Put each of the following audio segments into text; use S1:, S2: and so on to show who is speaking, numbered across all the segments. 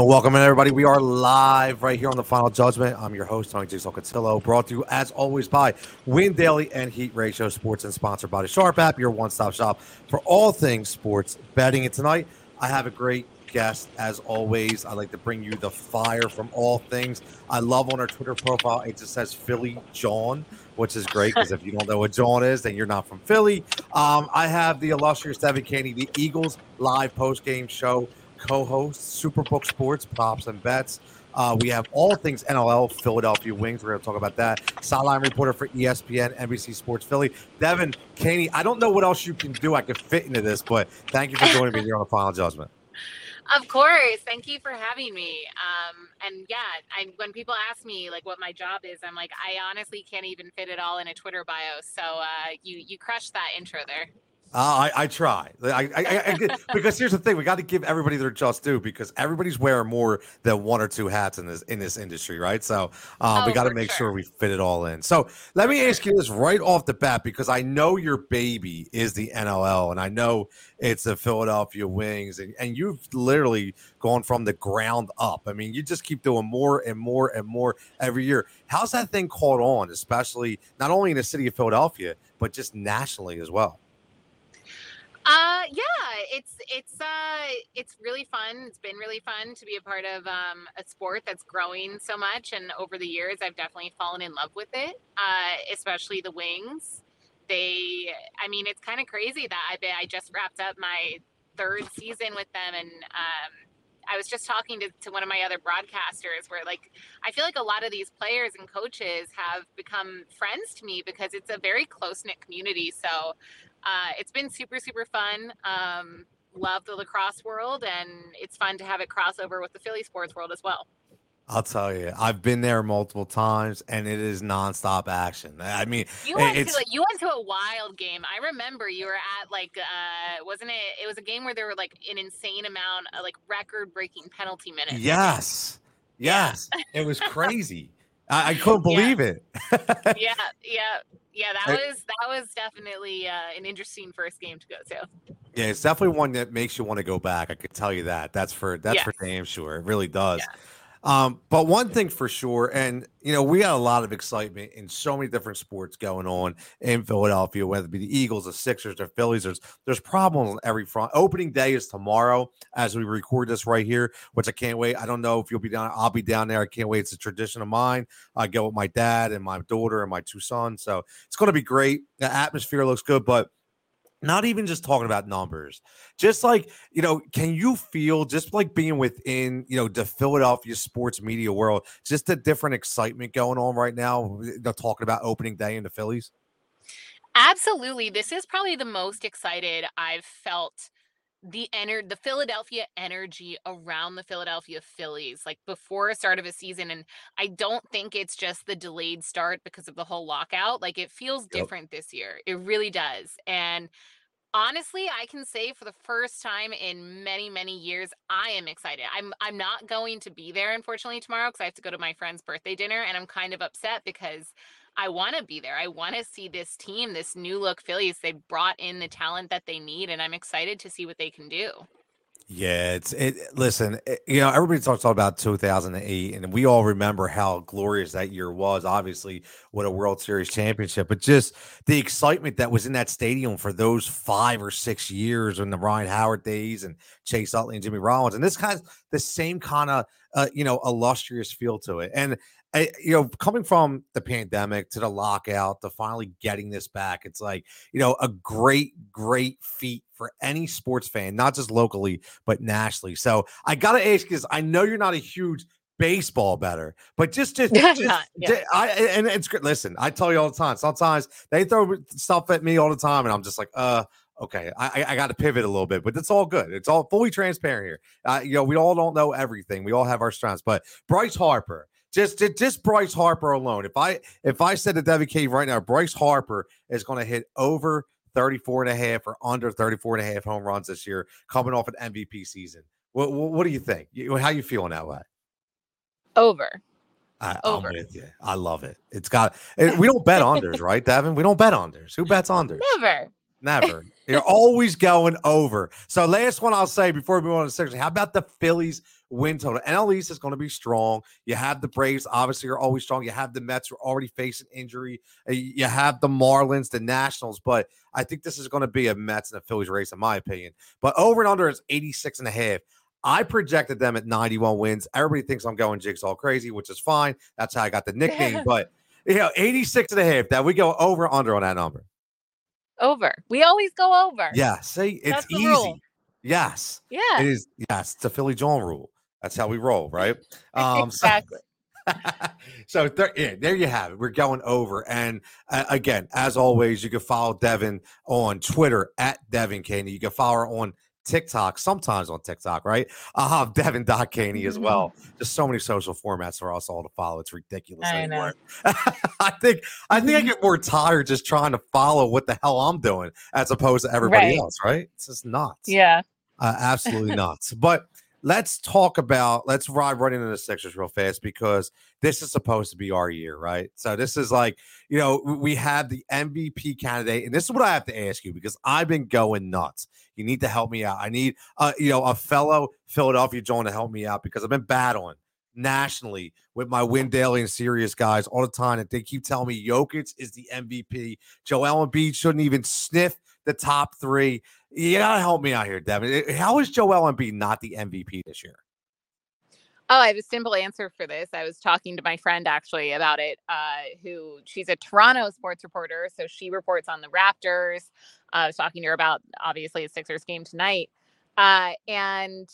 S1: And welcome in, everybody. We are live right here on the Final Judgment. I'm your host, Tony Jigsaw Cotillo, brought to you as always by Win Daily and Heat Ratio Sports and sponsored by the Sharp app, your one stop shop for all things sports betting. And tonight, I have a great guest as always. I like to bring you the fire from all things. I love on our Twitter profile, it just says Philly Jawn, which is great because if you don't know what Jawn is, then you're not from Philly. Um, I have the illustrious Devin Caney, the Eagles live post game show co-host, Superbook Sports, props and bets. Uh, we have all things NLL, Philadelphia Wings. We're going to talk about that. Sideline reporter for ESPN, NBC Sports Philly. Devin Caney, I don't know what else you can do. I could fit into this, but thank you for joining me here on the Final Judgment.
S2: Of course. Thank you for having me. Um, and yeah, I, when people ask me like what my job is, I'm like, I honestly can't even fit it all in a Twitter bio. So uh, you you crushed that intro there.
S1: Uh, I, I try. I, I, I, because here's the thing: we got to give everybody their just due because everybody's wearing more than one or two hats in this in this industry, right? So um, oh, we got to make sure. sure we fit it all in. So let me ask you this right off the bat because I know your baby is the NLL, and I know it's the Philadelphia Wings, and, and you've literally gone from the ground up. I mean, you just keep doing more and more and more every year. How's that thing caught on, especially not only in the city of Philadelphia, but just nationally as well?
S2: Uh, yeah, it's it's uh it's really fun. It's been really fun to be a part of um, a sport that's growing so much, and over the years, I've definitely fallen in love with it. Uh, especially the wings. They, I mean, it's kind of crazy that I I just wrapped up my third season with them, and um, I was just talking to, to one of my other broadcasters where like I feel like a lot of these players and coaches have become friends to me because it's a very close knit community. So uh, it's been super, super fun. Um, love the lacrosse world, and it's fun to have it crossover with the Philly sports world as well.
S1: I'll tell you, I've been there multiple times, and it is nonstop action. I mean,
S2: you went to a, you went to a wild game. I remember you were at like, uh, wasn't it? It was a game where there were like an insane amount, of, like record-breaking penalty minutes.
S1: Yes, yes, it was crazy. I, I couldn't believe
S2: yeah.
S1: it.
S2: yeah, yeah, yeah. That was that was definitely uh, an interesting first game to go to.
S1: Yeah, it's definitely one that makes you want to go back. I could tell you that. That's for that's yes. for damn sure. It really does. Yeah. Um, but one thing for sure, and you know, we got a lot of excitement in so many different sports going on in Philadelphia, whether it be the Eagles, the Sixers, the Phillies. There's there's problems on every front. Opening day is tomorrow as we record this right here, which I can't wait. I don't know if you'll be down. I'll be down there. I can't wait. It's a tradition of mine. I go with my dad and my daughter and my two sons, so it's going to be great. The atmosphere looks good, but not even just talking about numbers just like you know can you feel just like being within you know the philadelphia sports media world just a different excitement going on right now They're talking about opening day in the phillies?
S2: Absolutely this is probably the most excited i've felt the ener- the Philadelphia energy around the Philadelphia Phillies like before a start of a season and I don't think it's just the delayed start because of the whole lockout like it feels yep. different this year it really does and honestly I can say for the first time in many many years I am excited I'm I'm not going to be there unfortunately tomorrow cuz I have to go to my friend's birthday dinner and I'm kind of upset because I want to be there. I want to see this team, this new look Phillies. They brought in the talent that they need, and I'm excited to see what they can do.
S1: Yeah, it's it. Listen, it, you know, everybody talks all about 2008, and we all remember how glorious that year was. Obviously, what a World Series championship, but just the excitement that was in that stadium for those five or six years in the Ryan Howard days and Chase Utley and Jimmy Rollins, and this kind of the same kind of uh, you know illustrious feel to it. And I, you know, coming from the pandemic to the lockout to finally getting this back, it's like, you know, a great, great feat for any sports fan, not just locally, but nationally. So I got to ask because I know you're not a huge baseball bettor, but just, just, just, yeah. just I, and it's great. Listen, I tell you all the time, sometimes they throw stuff at me all the time, and I'm just like, uh, okay, I, I got to pivot a little bit, but it's all good. It's all fully transparent here. Uh, you know, we all don't know everything. We all have our strengths, but Bryce Harper, just, just Bryce Harper alone. If I if I said to Devin Caney right now, Bryce Harper is going to hit over 34 and a half or under 34 and a half home runs this year, coming off an MVP season. What, what, what do you think? You, how you feeling that way?
S2: Over.
S1: I, am with you. I love it. It's got. It, we don't bet unders, right, Devin? We don't bet unders. Who bets unders?
S2: Never.
S1: Never. You're always going over. So last one I'll say before we move on to the section. How about the Phillies win total? NL East is going to be strong. You have the Braves, obviously, are always strong. You have the Mets, who are already facing injury. Uh, You have the Marlins, the Nationals, but I think this is going to be a Mets and a Phillies race, in my opinion. But over and under is 86 and a half. I projected them at 91 wins. Everybody thinks I'm going jigsaw crazy, which is fine. That's how I got the nickname. but you know, 86 and a half. That we go over under on that number.
S2: Over. We always go over.
S1: Yeah, see, it's easy.
S2: rule.
S1: Yes,
S2: Yeah.
S1: it is. Yes, it's a Philly Jawn rule. That's how we roll, right? Um, so-
S2: exactly.
S1: so there, yeah, there you have it. We're going over. And uh, again, as always, you can follow Devin on Twitter at Devin Caney. You can follow her on TikTok, sometimes on TikTok, right? I'll have Devin.Caney as well. Just so many social formats for us all to follow. It's ridiculous.
S2: I know.
S1: I think I think I get more tired just trying to follow what the hell I'm doing as opposed to everybody
S2: Right.
S1: else, right? It's just nuts.
S2: Yeah.
S1: Uh, absolutely nuts. But let's talk about let's ride right into the Sixers real fast because this is supposed to be our year, right? So this is like you know we have the MVP candidate, and this is what I have to ask you because I've been going nuts. You need to help me out. I need uh, you know a fellow Philadelphia Jawn to help me out because I've been battling nationally with my Win Daily and Sirius guys all the time, and they keep telling me Jokic is the MVP. Joel Embiid shouldn't even sniff the top three. You gotta help me out here, Devin. How is Joel Embiid not the MVP this year?
S2: Oh, I have a simple answer for this. I was talking to my friend actually about it, uh, who she's a Toronto sports reporter. So she reports on the Raptors. Uh, I was talking to her about obviously a Sixers game tonight. Uh, and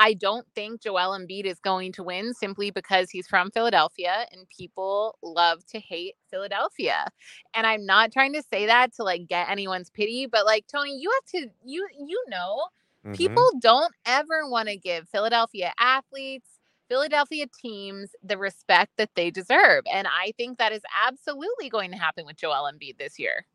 S2: I don't think Joel Embiid is going to win simply because he's from Philadelphia and people love to hate Philadelphia. And I'm not trying to say that to like get anyone's pity, but like Tony, you have to you you know
S1: Mhm.
S2: people don't ever want to give Philadelphia athletes, Philadelphia teams the respect that they deserve. And I think that is absolutely going to happen with Joel Embiid this year.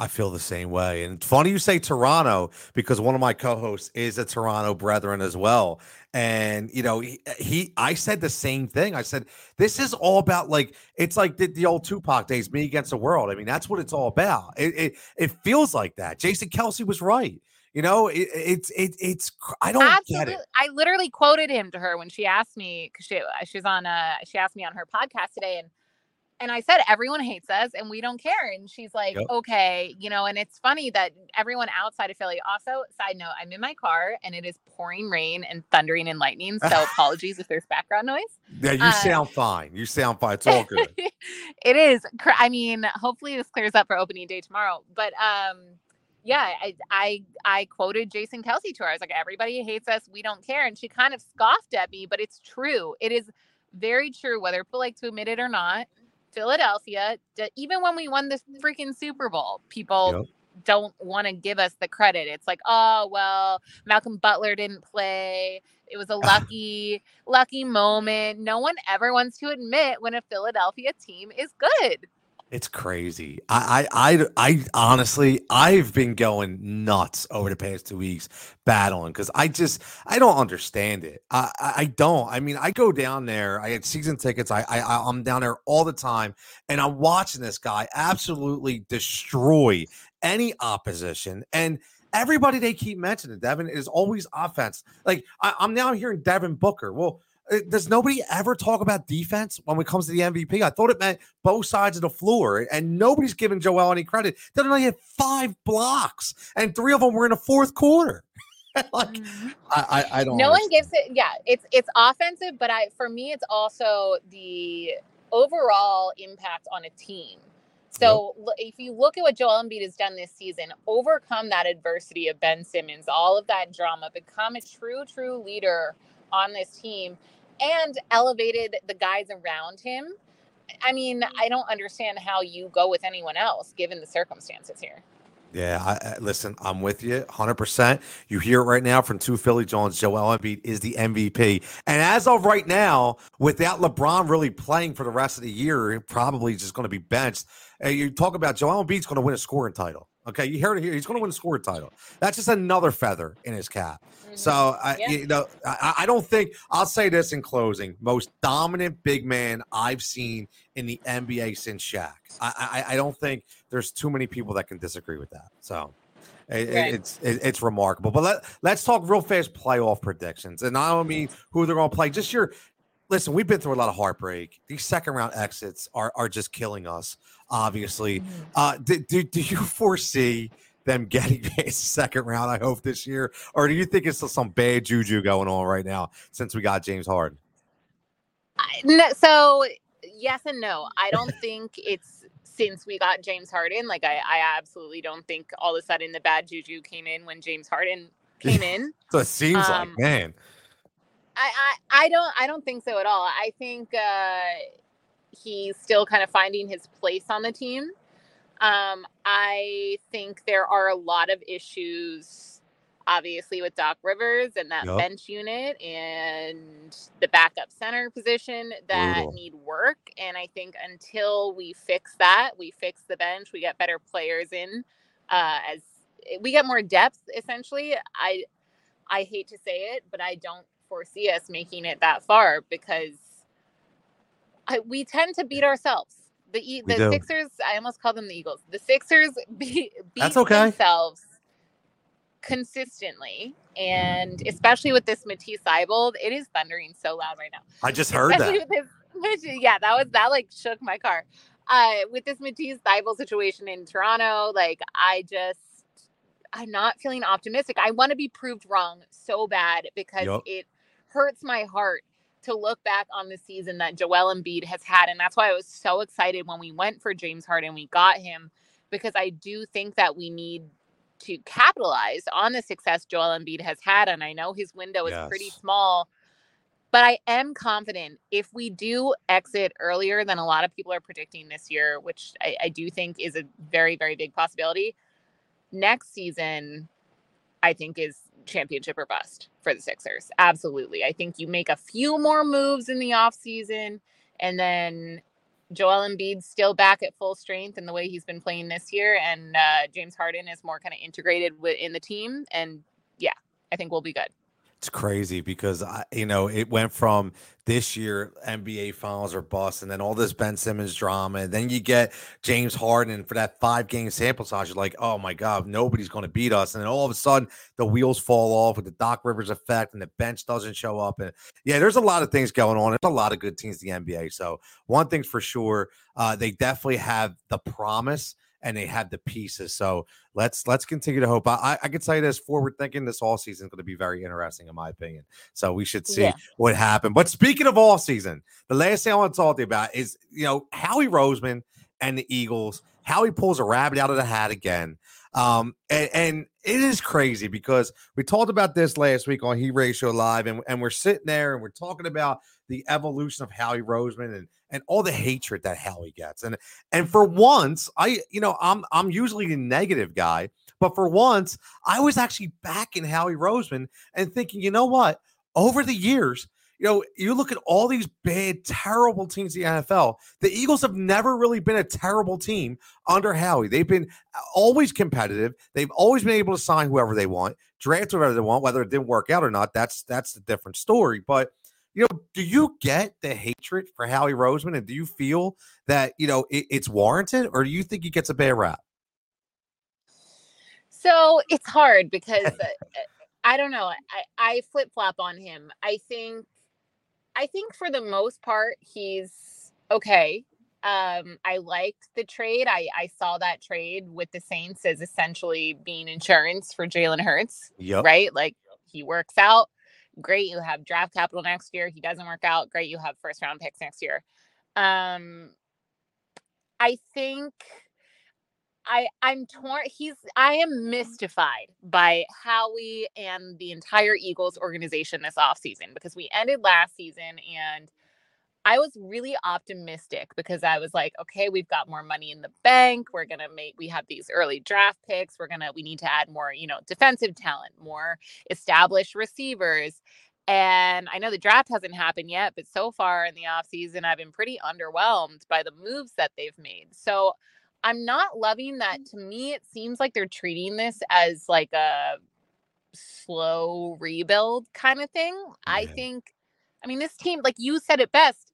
S1: I feel the same way. And funny you say Toronto because one of my co-hosts is a Toronto brethren as well. And you know, he, he I said the same thing. I said, this is all about like it's like the, the old Tupac days, me against the world. I mean, that's what it's all about. It it, it feels like that. Jason Kelce was right. You know, it, it's it, it's I don't get it.
S2: I literally quoted him to her when she asked me because she she's on uh she asked me on her podcast today and and I said everyone hates us and we don't care and she's like
S1: Yep.
S2: okay you know and it's funny that everyone outside of Philly also side note I'm in my car and it is pouring rain and thundering and lightning so apologies if there's background noise
S1: Yeah, you
S2: uh,
S1: sound fine. You sound fine. It's all good.
S2: it is. cr- I mean, hopefully this clears up for opening day tomorrow. But um, yeah, I I I quoted Jason Kelce to her. I was like, everybody hates us. We don't care. And she kind of scoffed at me, but it's true. It is very true, whether people like to admit it or not. Philadelphia, even when we won the freaking Super Bowl, people
S1: Yep.
S2: don't want to give us the credit. It's like, oh well, Malcolm Butler didn't play. It was a lucky, lucky moment. No one ever wants to admit when a Philadelphia team is good.
S1: It's crazy. I, I, I, I honestly, I've been going nuts over the past two weeks battling because I just, I don't understand it. I, I, I don't. I mean, I go down there. I had season tickets. I, I, I'm down there all the time, and I'm watching this guy absolutely destroy any opposition and. Everybody they keep mentioning, Devin, is always offense. Like I, I'm now hearing Devin Booker. Well, Uh, does nobody ever talk about defense when it comes to the MVP? I thought it meant both sides of the floor, and nobody's giving Joel any credit. They only had five blocks, and three of them were in the fourth quarter. like mm-hmm. I, I, I don't.
S2: no one gives it. Yeah, it's it's offensive, but I for me, it's also the overall impact on a team. So l- if you look at what Joel Embiid has done this season, overcome that adversity of Ben Simmons, all of that drama, become a true, true leader on this team, and elevated the guys around him. I mean, I don't understand how you go with anyone else given the circumstances here.
S1: Yeah, I, I, listen, I'm with you 100%. You hear it right now from two Philly Jawns. Joel Embiid is the MVP. And as of right now, without LeBron really playing for the rest of the year, probably just going to be benched. And you talk about Joel Embiid's going to win a scoring title. Okay, you heard it here. He's going to win a scoring title. That's just another feather in his cap. So I,
S2: Yeah.
S1: you know, I, I don't think I'll say this in closing: most dominant big man I've seen in the NBA since Shaq. I, I, I don't think there's too many people that can disagree with that. So It, right. It's it, it's remarkable. But let let's talk real fast playoff predictions, and I don't mean who they're going to play. Just your listen. We've been through a lot of heartbreak. These second round exits are are just killing us. Obviously, mm-hmm. uh, do, do do you foresee? Them getting a second round, I hope, this year? Or do you think it's some bad juju going on right now since we got James Harden?
S2: No, So, yes and no. I don't think it's since we got James Harden. Like, I, I absolutely don't think all of a sudden the bad juju came in when James Harden came in.
S1: so it seems um, like, man.
S2: I, I, I don't I don't think so at all. I think uh, he's still kind of finding his place on the team. Um, I think there are a lot of issues, obviously, with Doc Rivers and that yep. bench unit and the backup center position that Brutal. need work. And I think until we fix that, we fix the bench, we get better players in, uh, as we get more depth. Essentially, I I hate to say it, but I don't foresee us making it that far because I, we tend to beat ourselves the the Sixers. I almost call them the Eagles. The Sixers beat, beat okay. themselves consistently, and especially with this Matisse Thybulle, it is thundering so loud right now.
S1: I just heard especially
S2: that. This, yeah, that was that like shook my car. Uh, with this Matisse Thybulle situation in Toronto, like I just I'm not feeling optimistic. I want to be proved wrong so bad because yep. it hurts my heart to look back on the season that Joel Embiid has had. And that's why I was so excited when we went for James Harden. We got him because I do think that we need to capitalize on the success Joel Embiid has had. And I know his window is yes. pretty small, but I am confident if we do exit earlier than a lot of people are predicting this year, which I, I do think is a very, very big possibility. Next season, I think is championship or bust for the Sixers. Absolutely. I think you make a few more moves in the offseason and then Joel Embiid's still back at full strength in the way he's been playing this year and uh, James Harden is more kind of integrated in the team and yeah, I think we'll be good.
S1: It's crazy because I, you know, it went from this year NBA Finals or bust, and then all this Ben Simmons drama, and then you get James Harden for that five game sample size. You're like, oh my god, nobody's going to beat us, and then all of a sudden the wheels fall off with the Doc Rivers effect, and the bench doesn't show up, and yeah, there's a lot of things going on. There's a lot of good teams in the NBA. So one thing's for sure, uh, they definitely have the promise and they had the pieces. So let's let's continue to hope. I I can tell you this forward thinking this all season is going to be very interesting in my opinion. So we should see yeah. what happened. But speaking of all season, the last thing I want to talk to you about is you know Howie Roseman and the Eagles. Howie pulls a rabbit out of the hat again. Um, and, and, it is crazy because we talked about this last week on Heat Ratio Live, and, and we're sitting there and we're talking about the evolution of Howie Roseman and and all the hatred that Howie gets. And and for once, I you know I'm I'm usually the negative guy, but for once, I was actually backing Howie Roseman and thinking, you know what? Over the years, you know, you look at all these bad, terrible teams in the NFL. The Eagles have never really been a terrible team under Howie. They've been uh, always competitive. They've always been able to sign whoever they want, draft whoever they want, whether it didn't work out or not. That's that's a different story. But you know, do you get the hatred for Howie Roseman, and do you feel that you know it, it's warranted, or do you think he gets a bad rap?
S2: So it's hard because uh, I don't know. I, I flip flop on him. I think, I think for the most part, he's okay. Um, I liked the trade. I, I saw that trade with the Saints as essentially being insurance for Jalen Hurts. Yep. Right? Like he works out great you have draft capital next year he doesn't work out great you have first round picks next year. Um i think i i'm torn he's i am mystified by howie and the entire eagles organization this offseason because we ended last season and I was really optimistic because I was like, okay, we've got more money in the bank. We're going to make, we have these early draft picks. We're going to, we need to add more, you know, defensive talent, more established receivers. And I know the draft hasn't happened yet, but so far in the offseason, I've been pretty underwhelmed by the moves that they've made. So I'm not loving that. Mm. To me, it seems like they're treating this as like a slow rebuild kind of thing. Yeah. I think, I mean, this team, like you said it best,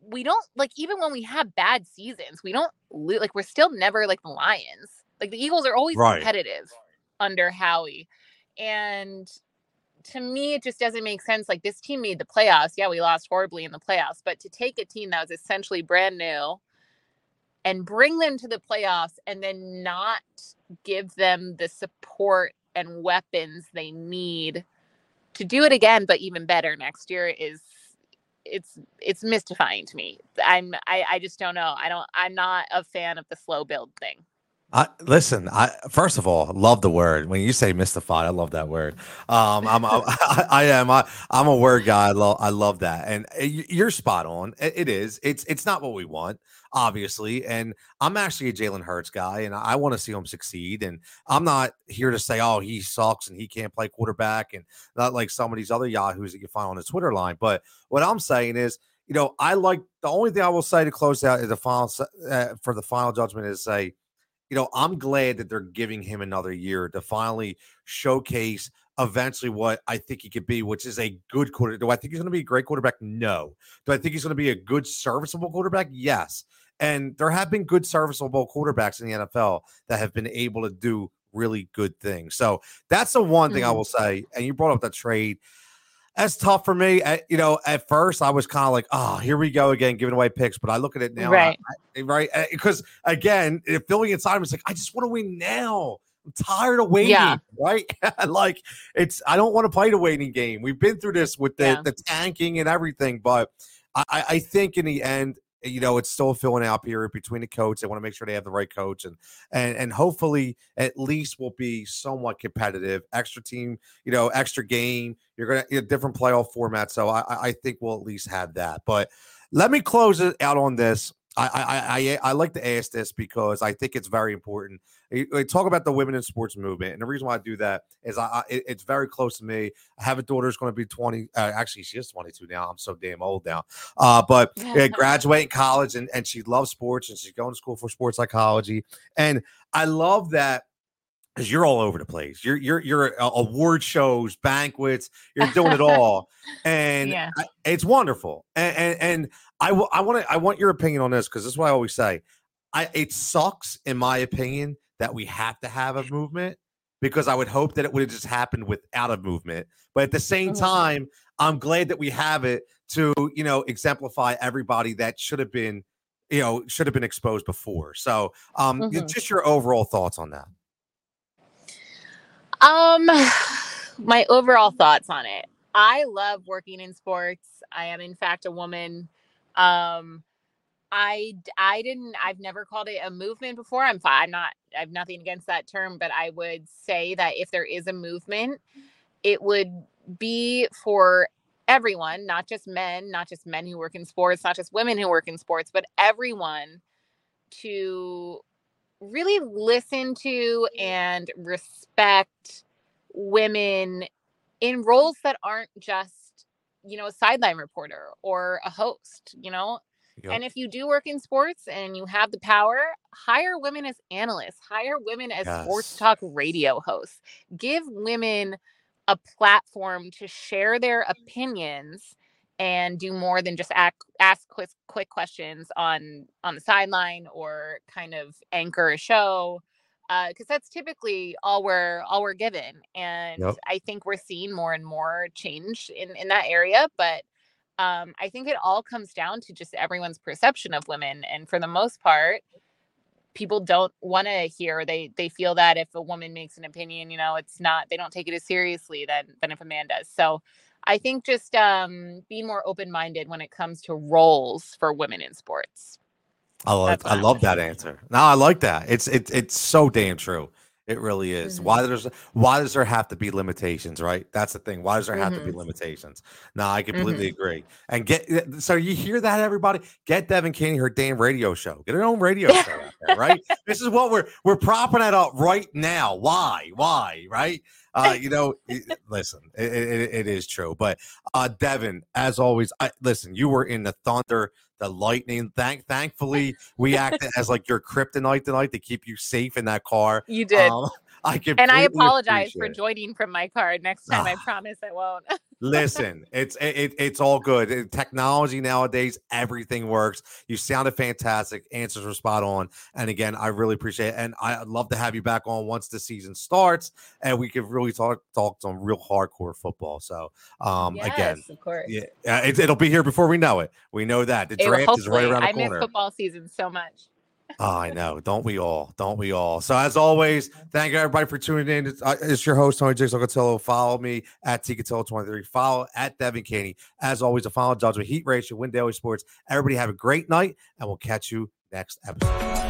S2: we don't like even when we have bad seasons, we don't like we're still never like the Lions. Like the Eagles are always right. competitive. under Howie. And to me, it just doesn't make sense. Like this team made the playoffs. Yeah, we lost horribly in the playoffs, but to take a team that was essentially brand new and bring them to the playoffs and then not give them the support and weapons they need to do it again, but even better next year is it's it's mystifying to me. I'm I, I just don't know. I don't I'm not a fan of the slow build thing.
S1: I, listen, I first of all love the word. When you say mystified, I love that word. Um, I'm, I, I am, I, I'm a word guy. I love, I love that, and uh, you're spot on. It is. It's, it's not what we want, obviously. And I'm actually a Jalen Hurts guy, and I want to see him succeed. And I'm not here to say, oh, he sucks and he can't play quarterback, and not like some of these other yahoos that you find on the Twitter line. But what I'm saying is, you know, I like the only thing I will say to close out is the final uh, for the final judgment is say you know, I'm glad that they're giving him another year to finally showcase eventually what I think he could be, which is a good quarterback. Do I think he's going to be a great quarterback? No. Do I think he's going to be a good serviceable quarterback? Yes. And there have been good serviceable quarterbacks in the NFL that have been able to do really good things. So that's the one thing mm-hmm. I will say. And you brought up the trade that's tough for me. At, you know, at first I was kind of like, oh, here we go again, giving away picks. But I look at it now,
S2: right?
S1: I, right, because again, feeling inside me is like, I just want to win now. I'm tired of waiting, yeah. right? like it's, I don't want to play the waiting game. We've been through this with the, yeah. the tanking and everything, but I, I think in the end, you know, it's still a filling out period between the coach. They want to make sure they have the right coach, and and and hopefully at least will be somewhat competitive. Extra team, you know, extra game. You're gonna you know, different playoff format, so I I think we'll at least have that. But let me close it out on this. I, I I I like to ask this because I think it's very important. I talk about the women in sports movement, and the reason why I do that is I, I it's very close to me. I have a daughter who's going to be twenty. Uh, actually, she is twenty two now. I'm so damn old now. Uh, but yeah, graduating college, and and she loves sports, and she's going to school for sports psychology. And I love that because you're all over the place. You're you're you're uh, award shows, banquets. You're doing it all, and yeah. I, it's wonderful. And and, and I, w- I want to I want your opinion on this because this is what I always say. I it sucks in my opinion that we have to have a movement because I would hope that it would have just happened without a movement. But at the same mm-hmm. time, I'm glad that we have it to you know exemplify everybody that should have been you know should have been exposed before. So um mm-hmm. just your overall thoughts on that.
S2: Um my overall thoughts on it. I love working in sports. I am in fact a woman um, I I didn't I've never called it a movement before. I'm fine. I'm not I have nothing against that term, but I would say that if there is a movement, it would be for everyone, not just men, not just men who work in sports, not just women who work in sports, but everyone to really listen to and respect women in roles that aren't just you know, a sideline reporter or a host, you know? Yep. And if you do work in sports and you have the power, hire women as analysts, hire women as yes. sports talk radio hosts. Give women a platform to share their opinions and do more than just ask, ask quick quick questions on on the sideline or kind of anchor a show because uh, that's typically all we're all we're given and yep. i think we're seeing more and more change in in that area but um, i think it all comes down to just everyone's perception of women and for the most part people don't want to hear they they feel that if a woman makes an opinion you know it's not they don't take it as seriously than than if a man does so i think just um being more open-minded when it comes to roles for women in sports
S1: I love I love that answer. No, I like that. It's it's it's so damn true. It really is. Mm-hmm. Why does why does there have to be limitations, right? That's the thing. Why does there have mm-hmm. to be mm-hmm. limitations? No, I completely mm-hmm. agree. And get so you hear that everybody get Devin Caney her damn radio show. Get her own radio show out there, right? this is what we're we're propping it up right now. Why? Why? Right? Uh, you know, listen, it, it, it is true. But uh, Devin, as always, I, listen. You were in the Thunder, the Lightning. Thank, thankfully, we acted as like your kryptonite tonight to keep you safe in that car.
S2: You did.
S1: Um, I can.
S2: And I apologize for joining from my car. Next time, I promise I won't.
S1: Listen, it's it, it's all good. Technology nowadays, everything works. You sounded fantastic. Answers were spot on. And again, I really appreciate it. And I'd love to have you back on once the season starts, and we could really talk talk some real hardcore football. So, um,
S2: yes,
S1: again,
S2: of course,
S1: yeah, it, will be here before we know it. We know that the draft is right around the
S2: I
S1: corner.
S2: I miss football season so much.
S1: Oh, I know. Don't we all? Don't we all? So, as always, thank you everybody for tuning in. It's, uh, it's your host, Tony Jigsaw Cotillo. Follow me at Cotillo23. Follow at Devin Caney. As always, a final judgment, Heat Ratio, Win Daily Sports. Everybody have a great night, and we'll catch you next episode.